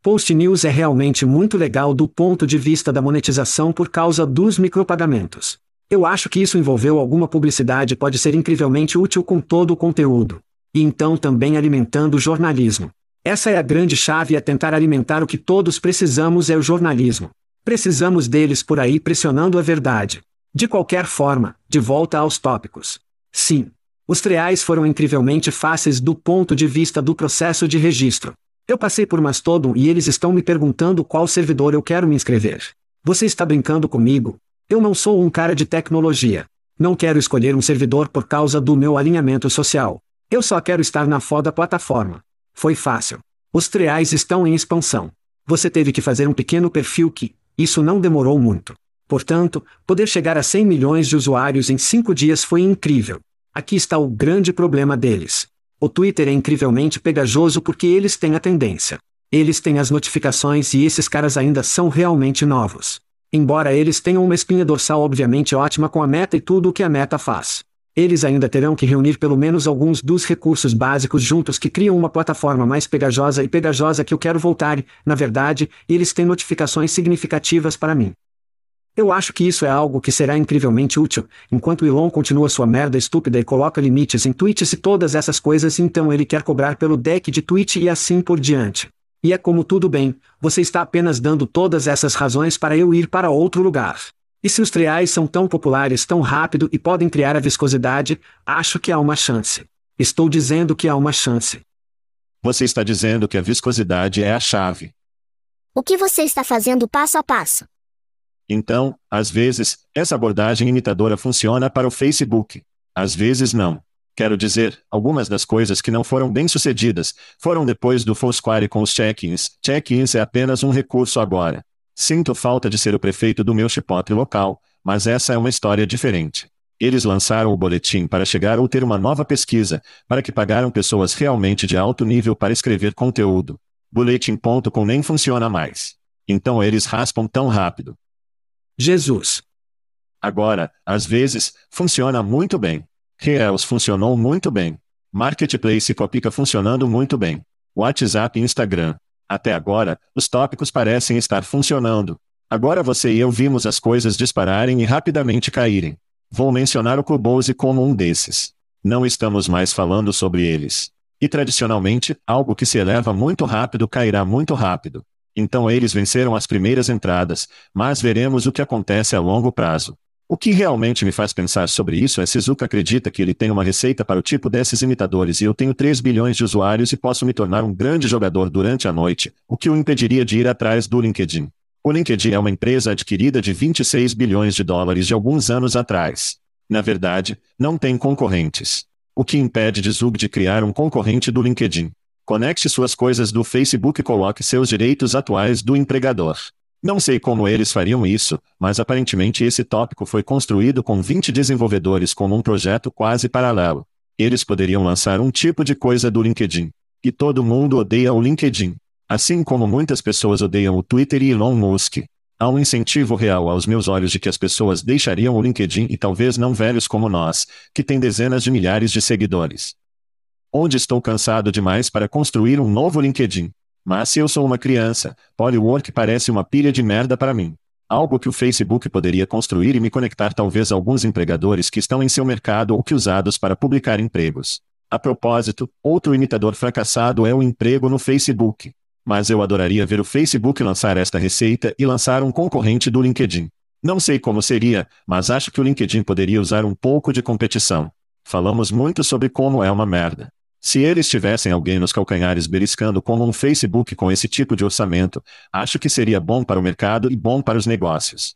Speaker 1: Post News é realmente muito legal do ponto de vista da monetização por causa dos micropagamentos. Eu acho que isso envolveu alguma publicidade pode ser incrivelmente útil com todo o conteúdo. E então também alimentando o jornalismo. Essa é a grande chave a tentar alimentar o que todos precisamos é o jornalismo. Precisamos deles por aí pressionando a verdade. De qualquer forma, de volta aos tópicos. Sim. Os treais foram incrivelmente fáceis do ponto de vista do processo de registro. Eu passei por Mastodon e eles estão me perguntando qual servidor eu quero me inscrever. Você está brincando comigo? Eu não sou um cara de tecnologia. Não quero escolher um servidor por causa do meu alinhamento social. Eu só quero estar na foda plataforma. Foi fácil. Os treais estão em expansão. Você teve que fazer um pequeno perfil que, isso não demorou muito. Portanto, poder chegar a 100 milhões de usuários em 5 dias foi incrível. Aqui está o grande problema deles. O Twitter é incrivelmente pegajoso porque eles têm a tendência. Eles têm as notificações e esses caras ainda são realmente novos. Embora eles tenham uma espinha dorsal obviamente ótima com a meta e tudo o que a meta faz. Eles ainda terão que reunir pelo menos alguns dos recursos básicos juntos que criam uma plataforma mais pegajosa e pegajosa que eu quero voltar na verdade, eles têm notificações significativas para mim. Eu acho que isso é algo que será incrivelmente útil, enquanto Elon continua sua merda estúpida e coloca limites em tweets e todas essas coisas então ele quer cobrar pelo deck de tweet e assim por diante. E é como tudo bem, você está apenas dando todas essas razões para eu ir para outro lugar. E se os triais são tão populares tão rápido e podem criar a viscosidade, acho que há uma chance. Estou dizendo que há uma chance.
Speaker 3: Você está dizendo que a viscosidade é a chave.
Speaker 4: O que você está fazendo passo a passo?
Speaker 3: Então, às vezes, essa abordagem imitadora funciona para o Facebook. Às vezes não. Quero dizer, algumas das coisas que não foram bem sucedidas foram depois do Foursquare com os check-ins. Check-ins é apenas um recurso agora. Sinto falta de ser o prefeito do meu chipotle local, mas essa é uma história diferente. Eles lançaram o boletim para chegar ou ter uma nova pesquisa, para que pagaram pessoas realmente de alto nível para escrever conteúdo. Boletim.com nem funciona mais. Então eles raspam tão rápido.
Speaker 1: Jesus.
Speaker 3: Agora, às vezes, funciona muito bem. Reels funcionou muito bem. Marketplace e Copica funcionando muito bem. WhatsApp e Instagram. Até agora, os tópicos parecem estar funcionando. Agora você e eu vimos as coisas dispararem e rapidamente caírem. Vou mencionar o Clubhouse como um desses. Não estamos mais falando sobre eles. E tradicionalmente, algo que se eleva muito rápido cairá muito rápido. Então eles venceram as primeiras entradas, mas veremos o que acontece a longo prazo. O que realmente me faz pensar sobre isso é se Zuka acredita que ele tem uma receita para o tipo desses imitadores e eu tenho 3 bilhões de usuários e posso me tornar um grande jogador durante a noite, o que o impediria de ir atrás do LinkedIn. O LinkedIn é uma empresa adquirida de 26 bilhões de dólares de alguns anos atrás. Na verdade, não tem concorrentes. O que impede de Zug de criar um concorrente do LinkedIn? Conecte suas coisas do Facebook e coloque seus direitos atuais do empregador. Não sei como eles fariam isso, mas aparentemente esse tópico foi construído com 20 desenvolvedores como um projeto quase paralelo. Eles poderiam lançar um tipo de coisa do LinkedIn. E todo mundo odeia o LinkedIn. Assim como muitas pessoas odeiam o Twitter e Elon Musk. Há um incentivo real aos meus olhos de que as pessoas deixariam o LinkedIn e talvez não velhos como nós, que têm dezenas de milhares de seguidores. Onde estou cansado demais para construir um novo LinkedIn. Mas se eu sou uma criança, Polywork parece uma pilha de merda para mim. Algo que o Facebook poderia construir e me conectar talvez a alguns empregadores que estão em seu mercado ou que usados para publicar empregos. A propósito, outro imitador fracassado é o emprego no Facebook. Mas eu adoraria ver o Facebook lançar esta receita e lançar um concorrente do LinkedIn. Não sei como seria, mas acho que o LinkedIn poderia usar um pouco de competição. Falamos muito sobre como é uma merda. Se eles tivessem alguém nos calcanhares beliscando como um Facebook com esse tipo de orçamento, acho que seria bom para o mercado e bom para os negócios.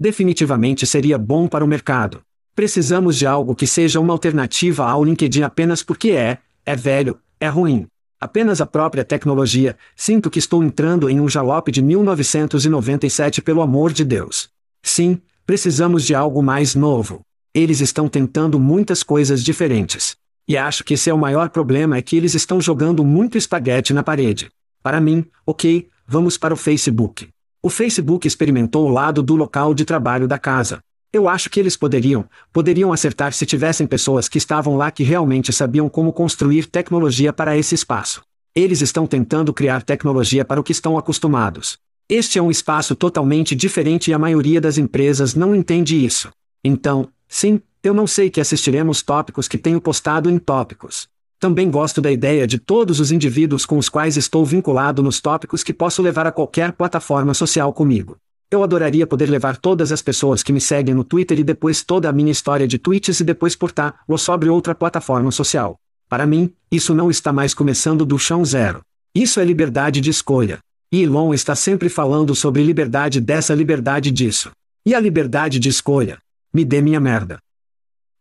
Speaker 1: Definitivamente seria bom para o mercado. Precisamos de algo que seja uma alternativa ao LinkedIn apenas porque é, é velho, é ruim. Apenas a própria tecnologia, sinto que estou entrando em um jalop de 1997 pelo amor de Deus. Sim, precisamos de algo mais novo. Eles estão tentando muitas coisas diferentes. E acho que esse é o maior problema é que eles estão jogando muito espaguete na parede. Para mim, ok, vamos para o Facebook. O Facebook experimentou o lado do local de trabalho da casa. Eu acho que eles poderiam, poderiam acertar se tivessem pessoas que estavam lá que realmente sabiam como construir tecnologia para esse espaço. Eles estão tentando criar tecnologia para o que estão acostumados. Este é um espaço totalmente diferente e a maioria das empresas não entende isso. Então, sim, eu não sei que assistiremos tópicos que tenho postado em tópicos. Também gosto da ideia de todos os indivíduos com os quais estou vinculado nos tópicos que posso levar a qualquer plataforma social comigo. Eu adoraria poder levar todas as pessoas que me seguem no Twitter e depois toda a minha história de tweets e depois portá-lo sobre outra plataforma social. Para mim, isso não está mais começando do chão zero. Isso é liberdade de escolha. E Elon está sempre falando sobre liberdade dessa liberdade disso. E a liberdade de escolha? Me dê minha merda.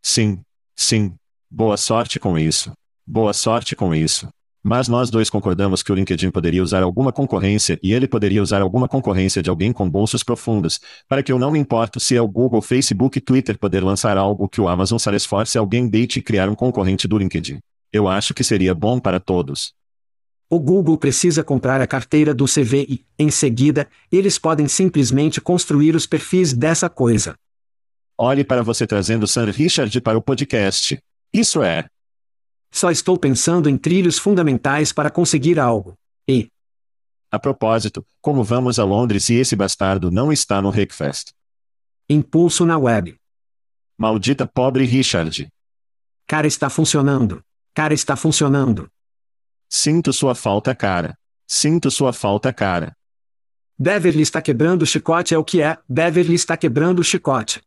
Speaker 3: Sim, sim. Boa sorte com isso. Boa sorte com isso. Mas nós dois concordamos que o LinkedIn poderia usar alguma concorrência e ele poderia usar alguma concorrência de alguém com bolsos profundos, para que eu não me importo se é o Google, Facebook e Twitter poder lançar algo que o Amazon Salesforce alguém deite e criar um concorrente do LinkedIn. Eu acho que seria bom para todos.
Speaker 1: O Google precisa comprar a carteira do CV e, em seguida, eles podem simplesmente construir os perfis dessa coisa.
Speaker 3: Olhe para você trazendo Sam Richard para o podcast. Isso é,
Speaker 1: só estou pensando em trilhos fundamentais para conseguir algo. E.
Speaker 3: A propósito, como vamos a Londres e esse bastardo não está no Rickfest?
Speaker 1: Impulso na web.
Speaker 3: Maldita pobre Richard.
Speaker 1: Cara está funcionando. Cara está funcionando.
Speaker 3: Sinto sua falta, cara. Sinto sua falta, cara.
Speaker 1: Beverly está quebrando o chicote é o que é. Beverly está quebrando o chicote.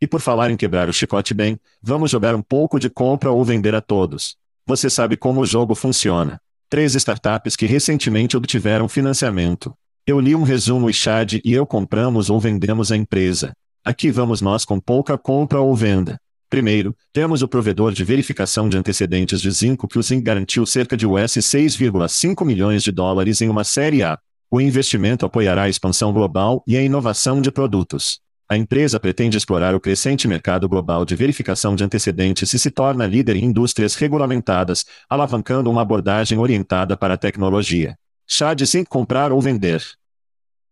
Speaker 3: E por falar em quebrar o chicote bem, vamos jogar um pouco de compra ou vender a todos. Você sabe como o jogo funciona. Três startups que recentemente obtiveram financiamento. Eu li um resumo e Chad e eu compramos ou vendemos a empresa. Aqui vamos nós com pouca compra ou venda. Primeiro, temos o provedor de verificação de antecedentes de Zinco que o Zinc garantiu cerca de US 6,5 milhões de dólares em uma série A. O investimento apoiará a expansão global e a inovação de produtos. A empresa pretende explorar o crescente mercado global de verificação de antecedentes e se torna líder em indústrias regulamentadas, alavancando uma abordagem orientada para a tecnologia. Chá de zinco comprar ou vender.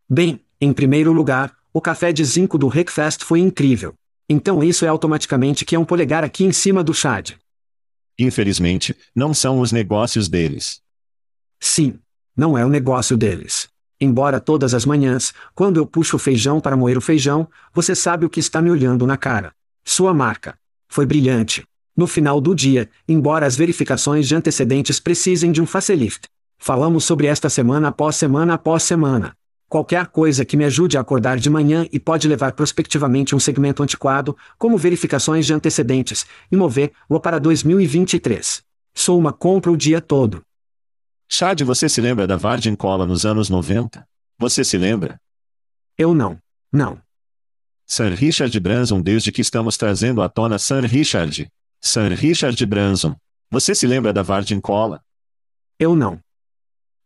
Speaker 1: Bem, em primeiro lugar, o café de zinco do Rickfest foi incrível. Então isso é automaticamente que é um polegar aqui em cima do Chad.
Speaker 3: Infelizmente, não são os negócios deles.
Speaker 1: Sim, não é o negócio deles. Embora todas as manhãs, quando eu puxo o feijão para moer o feijão, você sabe o que está me olhando na cara. Sua marca. Foi brilhante. No final do dia, embora as verificações de antecedentes precisem de um facelift. Falamos sobre esta semana após semana após semana. Qualquer coisa que me ajude a acordar de manhã e pode levar prospectivamente um segmento antiquado, como verificações de antecedentes, e mover-o para 2023. Sou uma compra o dia todo.
Speaker 3: Chad, você se lembra da Virgin Cola nos anos 90? Você se lembra?
Speaker 1: Eu não. Não.
Speaker 3: Sir Richard Branson desde que estamos trazendo à tona Sir Richard. Sir Richard Branson. Você se lembra da Virgin Cola?
Speaker 1: Eu não.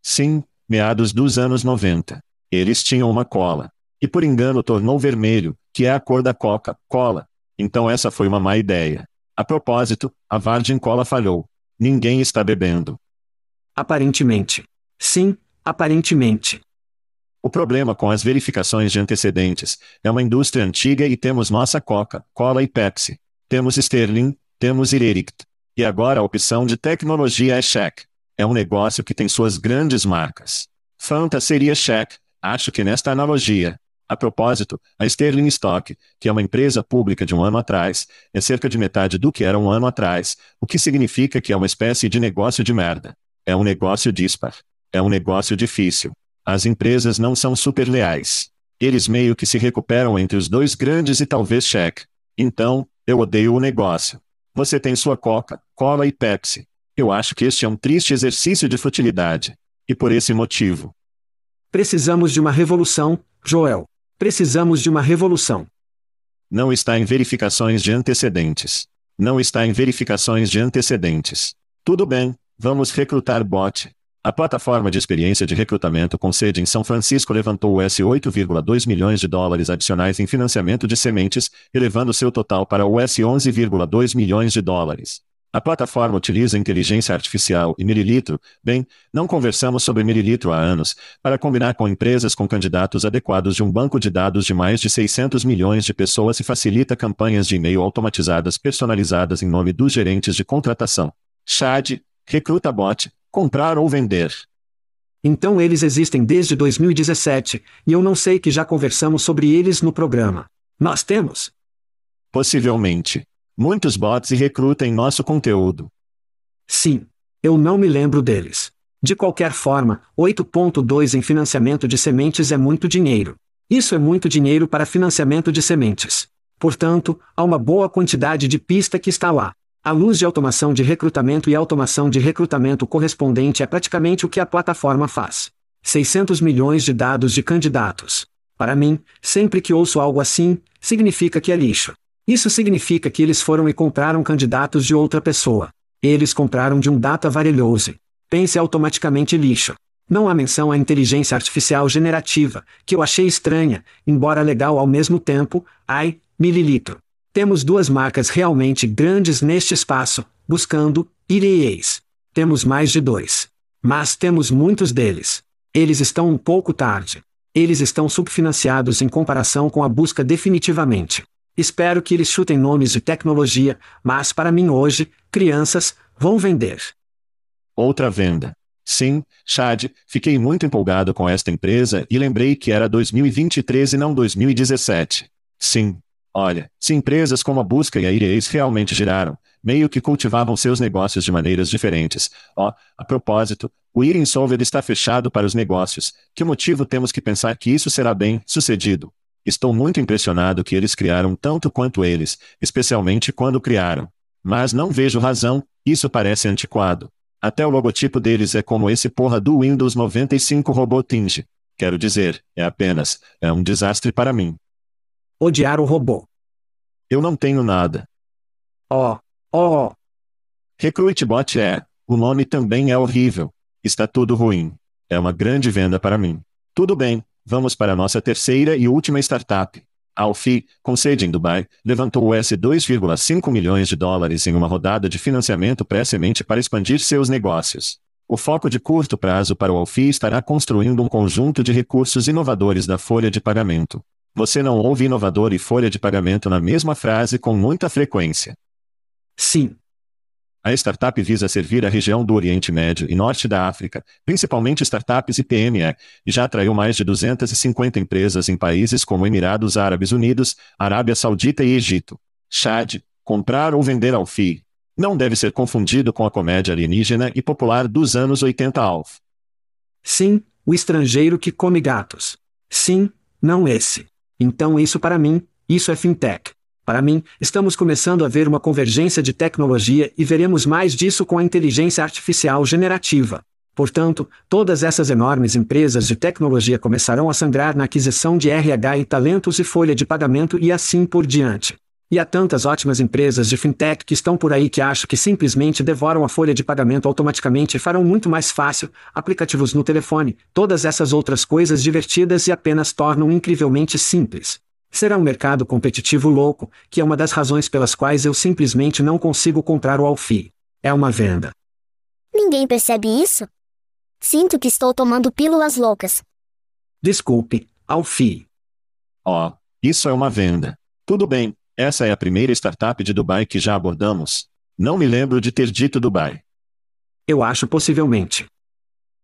Speaker 3: Sim, meados dos anos 90. Eles tinham uma cola. E por engano tornou vermelho, que é a cor da Coca-Cola. Então essa foi uma má ideia. A propósito, a Virgin Cola falhou. Ninguém está bebendo.
Speaker 1: Aparentemente. Sim, aparentemente.
Speaker 3: O problema com as verificações de antecedentes é uma indústria antiga e temos nossa Coca, Cola e Pepsi. Temos Sterling, temos Irerict. E agora a opção de tecnologia é Check. É um negócio que tem suas grandes marcas. Fanta seria Check, acho que nesta analogia. A propósito, a Sterling Stock, que é uma empresa pública de um ano atrás, é cerca de metade do que era um ano atrás, o que significa que é uma espécie de negócio de merda. É um negócio dispar. É um negócio difícil. As empresas não são super leais. Eles meio que se recuperam entre os dois grandes e talvez cheque. Então, eu odeio o negócio. Você tem sua Coca, Cola e Pepsi. Eu acho que este é um triste exercício de futilidade. E por esse motivo.
Speaker 1: Precisamos de uma revolução, Joel. Precisamos de uma revolução.
Speaker 3: Não está em verificações de antecedentes. Não está em verificações de antecedentes. Tudo bem, Vamos recrutar bot. A plataforma de experiência de recrutamento com sede em São Francisco levantou US 8,2 milhões de dólares adicionais em financiamento de sementes, elevando seu total para US 11,2 milhões de dólares. A plataforma utiliza inteligência artificial e mililitro, bem, não conversamos sobre mililitro há anos, para combinar com empresas com candidatos adequados de um banco de dados de mais de 600 milhões de pessoas e facilita campanhas de e-mail automatizadas personalizadas em nome dos gerentes de contratação. Chad, Recruta bot, comprar ou vender.
Speaker 1: Então eles existem desde 2017, e eu não sei que já conversamos sobre eles no programa. Nós temos?
Speaker 3: Possivelmente. Muitos bots e recrutam nosso conteúdo.
Speaker 1: Sim. Eu não me lembro deles. De qualquer forma, 8.2 em financiamento de sementes é muito dinheiro. Isso é muito dinheiro para financiamento de sementes. Portanto, há uma boa quantidade de pista que está lá. A luz de automação de recrutamento e automação de recrutamento correspondente é praticamente o que a plataforma faz. 600 milhões de dados de candidatos. Para mim, sempre que ouço algo assim, significa que é lixo. Isso significa que eles foram e compraram candidatos de outra pessoa. Eles compraram de um data varilhoso. Pense automaticamente lixo. Não há menção à inteligência artificial generativa, que eu achei estranha, embora legal ao mesmo tempo, ai, mililitro. Temos duas marcas realmente grandes neste espaço, buscando, ireis. Temos mais de dois. Mas temos muitos deles. Eles estão um pouco tarde. Eles estão subfinanciados em comparação com a busca definitivamente. Espero que eles chutem nomes de tecnologia, mas para mim hoje, crianças, vão vender.
Speaker 3: Outra venda. Sim, Chad, fiquei muito empolgado com esta empresa e lembrei que era 2023 e não 2017. Sim, Olha, se empresas como a Busca e a Ireis realmente giraram, meio que cultivavam seus negócios de maneiras diferentes. Ó, oh, a propósito, o Eating Solver está fechado para os negócios. Que motivo temos que pensar que isso será bem sucedido? Estou muito impressionado que eles criaram tanto quanto eles, especialmente quando criaram. Mas não vejo razão, isso parece antiquado. Até o logotipo deles é como esse porra do Windows 95 Robotinge. Quero dizer, é apenas, é um desastre para mim.
Speaker 1: Odiar o robô.
Speaker 3: Eu não tenho nada.
Speaker 1: Oh, oh.
Speaker 3: Recruitbot é. O nome também é horrível. Está tudo ruim. É uma grande venda para mim. Tudo bem, vamos para nossa terceira e última startup. A Alfie, com sede em Dubai, levantou US 2,5 milhões de dólares em uma rodada de financiamento pré-semente para expandir seus negócios. O foco de curto prazo para o Alfie estará construindo um conjunto de recursos inovadores da folha de pagamento. Você não ouve inovador e folha de pagamento na mesma frase com muita frequência.
Speaker 1: Sim.
Speaker 3: A startup visa servir a região do Oriente Médio e Norte da África, principalmente startups e PME, e já atraiu mais de 250 empresas em países como Emirados Árabes Unidos, Arábia Saudita e Egito. Chad, comprar ou vender ao FII, não deve ser confundido com a comédia alienígena e popular dos anos 80 Alf.
Speaker 1: Sim, o estrangeiro que come gatos. Sim, não esse. Então isso para mim, isso é fintech. Para mim, estamos começando a ver uma convergência de tecnologia e veremos mais disso com a inteligência artificial generativa. Portanto, todas essas enormes empresas de tecnologia começarão a sangrar na aquisição de RH e talentos e folha de pagamento e assim por diante. E há tantas ótimas empresas de fintech que estão por aí que acho que simplesmente devoram a folha de pagamento automaticamente e farão muito mais fácil, aplicativos no telefone, todas essas outras coisas divertidas e apenas tornam incrivelmente simples. Será um mercado competitivo louco, que é uma das razões pelas quais eu simplesmente não consigo comprar o Alfie. É uma venda.
Speaker 4: Ninguém percebe isso? Sinto que estou tomando pílulas loucas.
Speaker 1: Desculpe, Alfie.
Speaker 3: Oh, isso é uma venda. Tudo bem, essa é a primeira startup de Dubai que já abordamos. Não me lembro de ter dito Dubai.
Speaker 1: Eu acho possivelmente.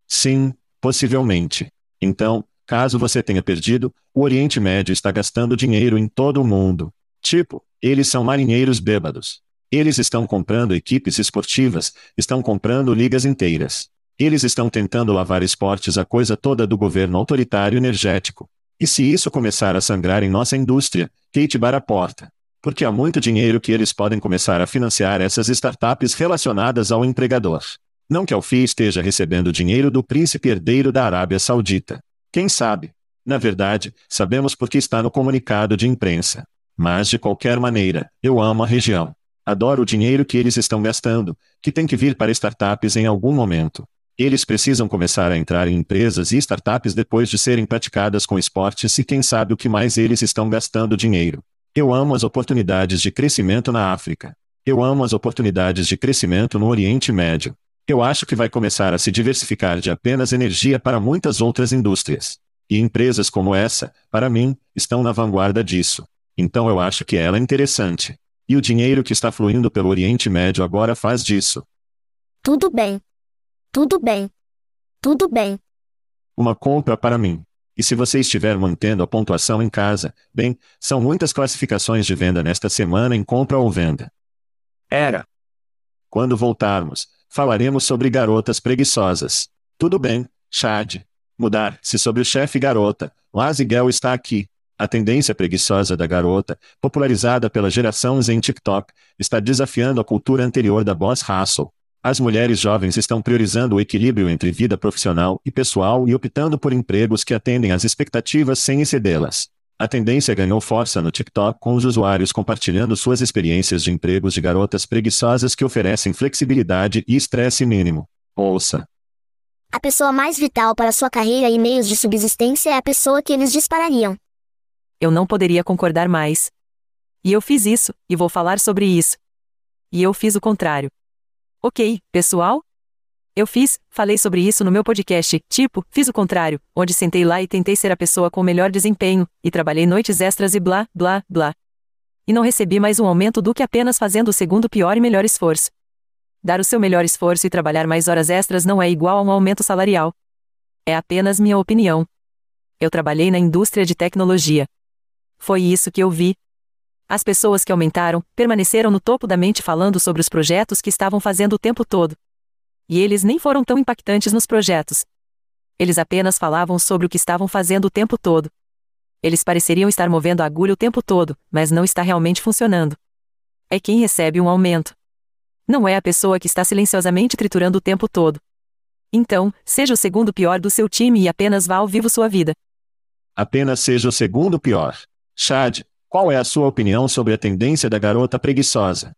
Speaker 3: Sim, possivelmente. Então, caso você tenha perdido, o Oriente Médio está gastando dinheiro em todo o mundo. Tipo, eles são marinheiros bêbados. Eles estão comprando equipes esportivas, estão comprando ligas inteiras. Eles estão tentando lavar esportes a coisa toda do governo autoritário energético. E se isso começar a sangrar em nossa indústria, Kate para a porta. Porque há muito dinheiro que eles podem começar a financiar essas startups relacionadas ao empregador. Não que Alfie esteja recebendo dinheiro do príncipe herdeiro da Arábia Saudita. Quem sabe? Na verdade, sabemos porque está no comunicado de imprensa. Mas de qualquer maneira, eu amo a região. Adoro o dinheiro que eles estão gastando, que tem que vir para startups em algum momento. Eles precisam começar a entrar em empresas e startups depois de serem praticadas com esportes e quem sabe o que mais eles estão gastando dinheiro. Eu amo as oportunidades de crescimento na África. Eu amo as oportunidades de crescimento no Oriente Médio. Eu acho que vai começar a se diversificar de apenas energia para muitas outras indústrias. E empresas como essa, para mim, estão na vanguarda disso. Então eu acho que ela é interessante. E o dinheiro que está fluindo pelo Oriente Médio agora faz disso.
Speaker 4: Tudo bem. Tudo bem. Tudo bem.
Speaker 3: Uma compra para mim. E se você estiver mantendo a pontuação em casa, bem, são muitas classificações de venda nesta semana em compra ou venda.
Speaker 1: Era.
Speaker 3: Quando voltarmos, falaremos sobre garotas preguiçosas. Tudo bem, Chad. Mudar-se sobre o chefe garota. Laziguel está aqui. A tendência preguiçosa da garota, popularizada pela geração em TikTok, está desafiando a cultura anterior da boss hustle. As mulheres jovens estão priorizando o equilíbrio entre vida profissional e pessoal e optando por empregos que atendem às expectativas sem excedê-las. A tendência ganhou força no TikTok com os usuários compartilhando suas experiências de empregos de garotas preguiçosas que oferecem flexibilidade e estresse mínimo. Ouça.
Speaker 4: A pessoa mais vital para sua carreira e meios de subsistência é a pessoa que eles disparariam.
Speaker 5: Eu não poderia concordar mais. E eu fiz isso, e vou falar sobre isso. E eu fiz o contrário. Ok, pessoal? Eu fiz, falei sobre isso no meu podcast, tipo, fiz o contrário, onde sentei lá e tentei ser a pessoa com o melhor desempenho, e trabalhei noites extras e blá, blá, blá. E não recebi mais um aumento do que apenas fazendo o segundo pior e melhor esforço. Dar o seu melhor esforço e trabalhar mais horas extras não é igual a um aumento salarial. É apenas minha opinião. Eu trabalhei na indústria de tecnologia. Foi isso que eu vi, as pessoas que aumentaram, permaneceram no topo da mente falando sobre os projetos que estavam fazendo o tempo todo. E eles nem foram tão impactantes nos projetos. Eles apenas falavam sobre o que estavam fazendo o tempo todo. Eles pareceriam estar movendo a agulha o tempo todo, mas não está realmente funcionando. É quem recebe um aumento. Não é a pessoa que está silenciosamente triturando o tempo todo. Então, seja o segundo pior do seu time e apenas vá ao vivo sua vida.
Speaker 3: Apenas seja o segundo pior. Chad, qual é a sua opinião sobre a tendência da garota preguiçosa?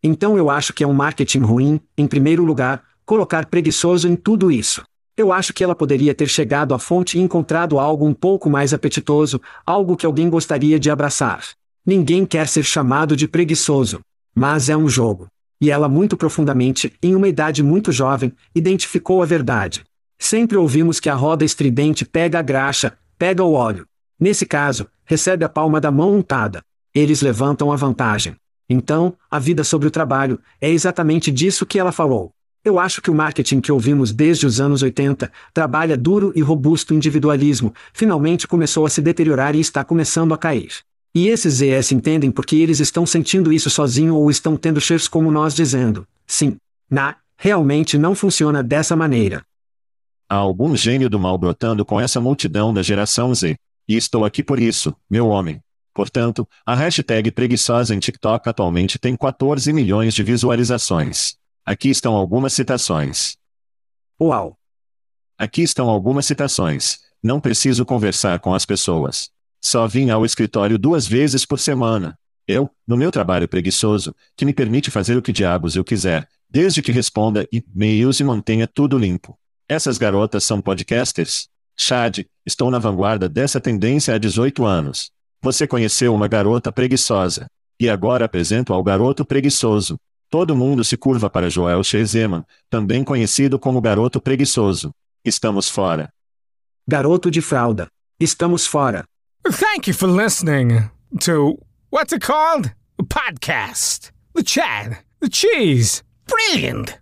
Speaker 1: Então eu acho que é um marketing ruim, em primeiro lugar, colocar preguiçoso em tudo isso. Eu acho que ela poderia ter chegado à fonte e encontrado algo um pouco mais apetitoso, algo que alguém gostaria de abraçar. Ninguém quer ser chamado de preguiçoso. Mas é um jogo. E ela, muito profundamente, em uma idade muito jovem, identificou a verdade. Sempre ouvimos que a roda estridente pega a graxa, pega o óleo. Nesse caso, recebe a palma da mão untada. Eles levantam a vantagem. Então, a vida sobre o trabalho, é exatamente disso que ela falou. Eu acho que o marketing que ouvimos desde os anos 80, trabalha duro e robusto individualismo, finalmente começou a se deteriorar e está começando a cair. E esses ES entendem porque eles estão sentindo isso sozinho ou estão tendo shares como nós dizendo, sim, na, realmente não funciona dessa maneira.
Speaker 3: Há algum gênio do mal brotando com essa multidão da geração Z. E estou aqui por isso, meu homem. Portanto, a hashtag preguiçosa em TikTok atualmente tem 14 milhões de visualizações. Aqui estão algumas citações.
Speaker 1: Uau!
Speaker 3: Aqui estão algumas citações. Não preciso conversar com as pessoas. Só vim ao escritório duas vezes por semana. Eu, no meu trabalho preguiçoso, que me permite fazer o que diabos eu quiser, desde que responda e-mails e mantenha tudo limpo. Essas garotas são podcasters? Chad, estou na vanguarda dessa tendência há 18 anos. Você conheceu uma garota preguiçosa. E agora apresento ao garoto preguiçoso. Todo mundo se curva para Joel Shezeman, também conhecido como garoto preguiçoso. Estamos fora.
Speaker 1: Garoto de fralda. Estamos fora.
Speaker 6: Thank you for listening to what's it called? A podcast. The chat. The cheese. Brilliant.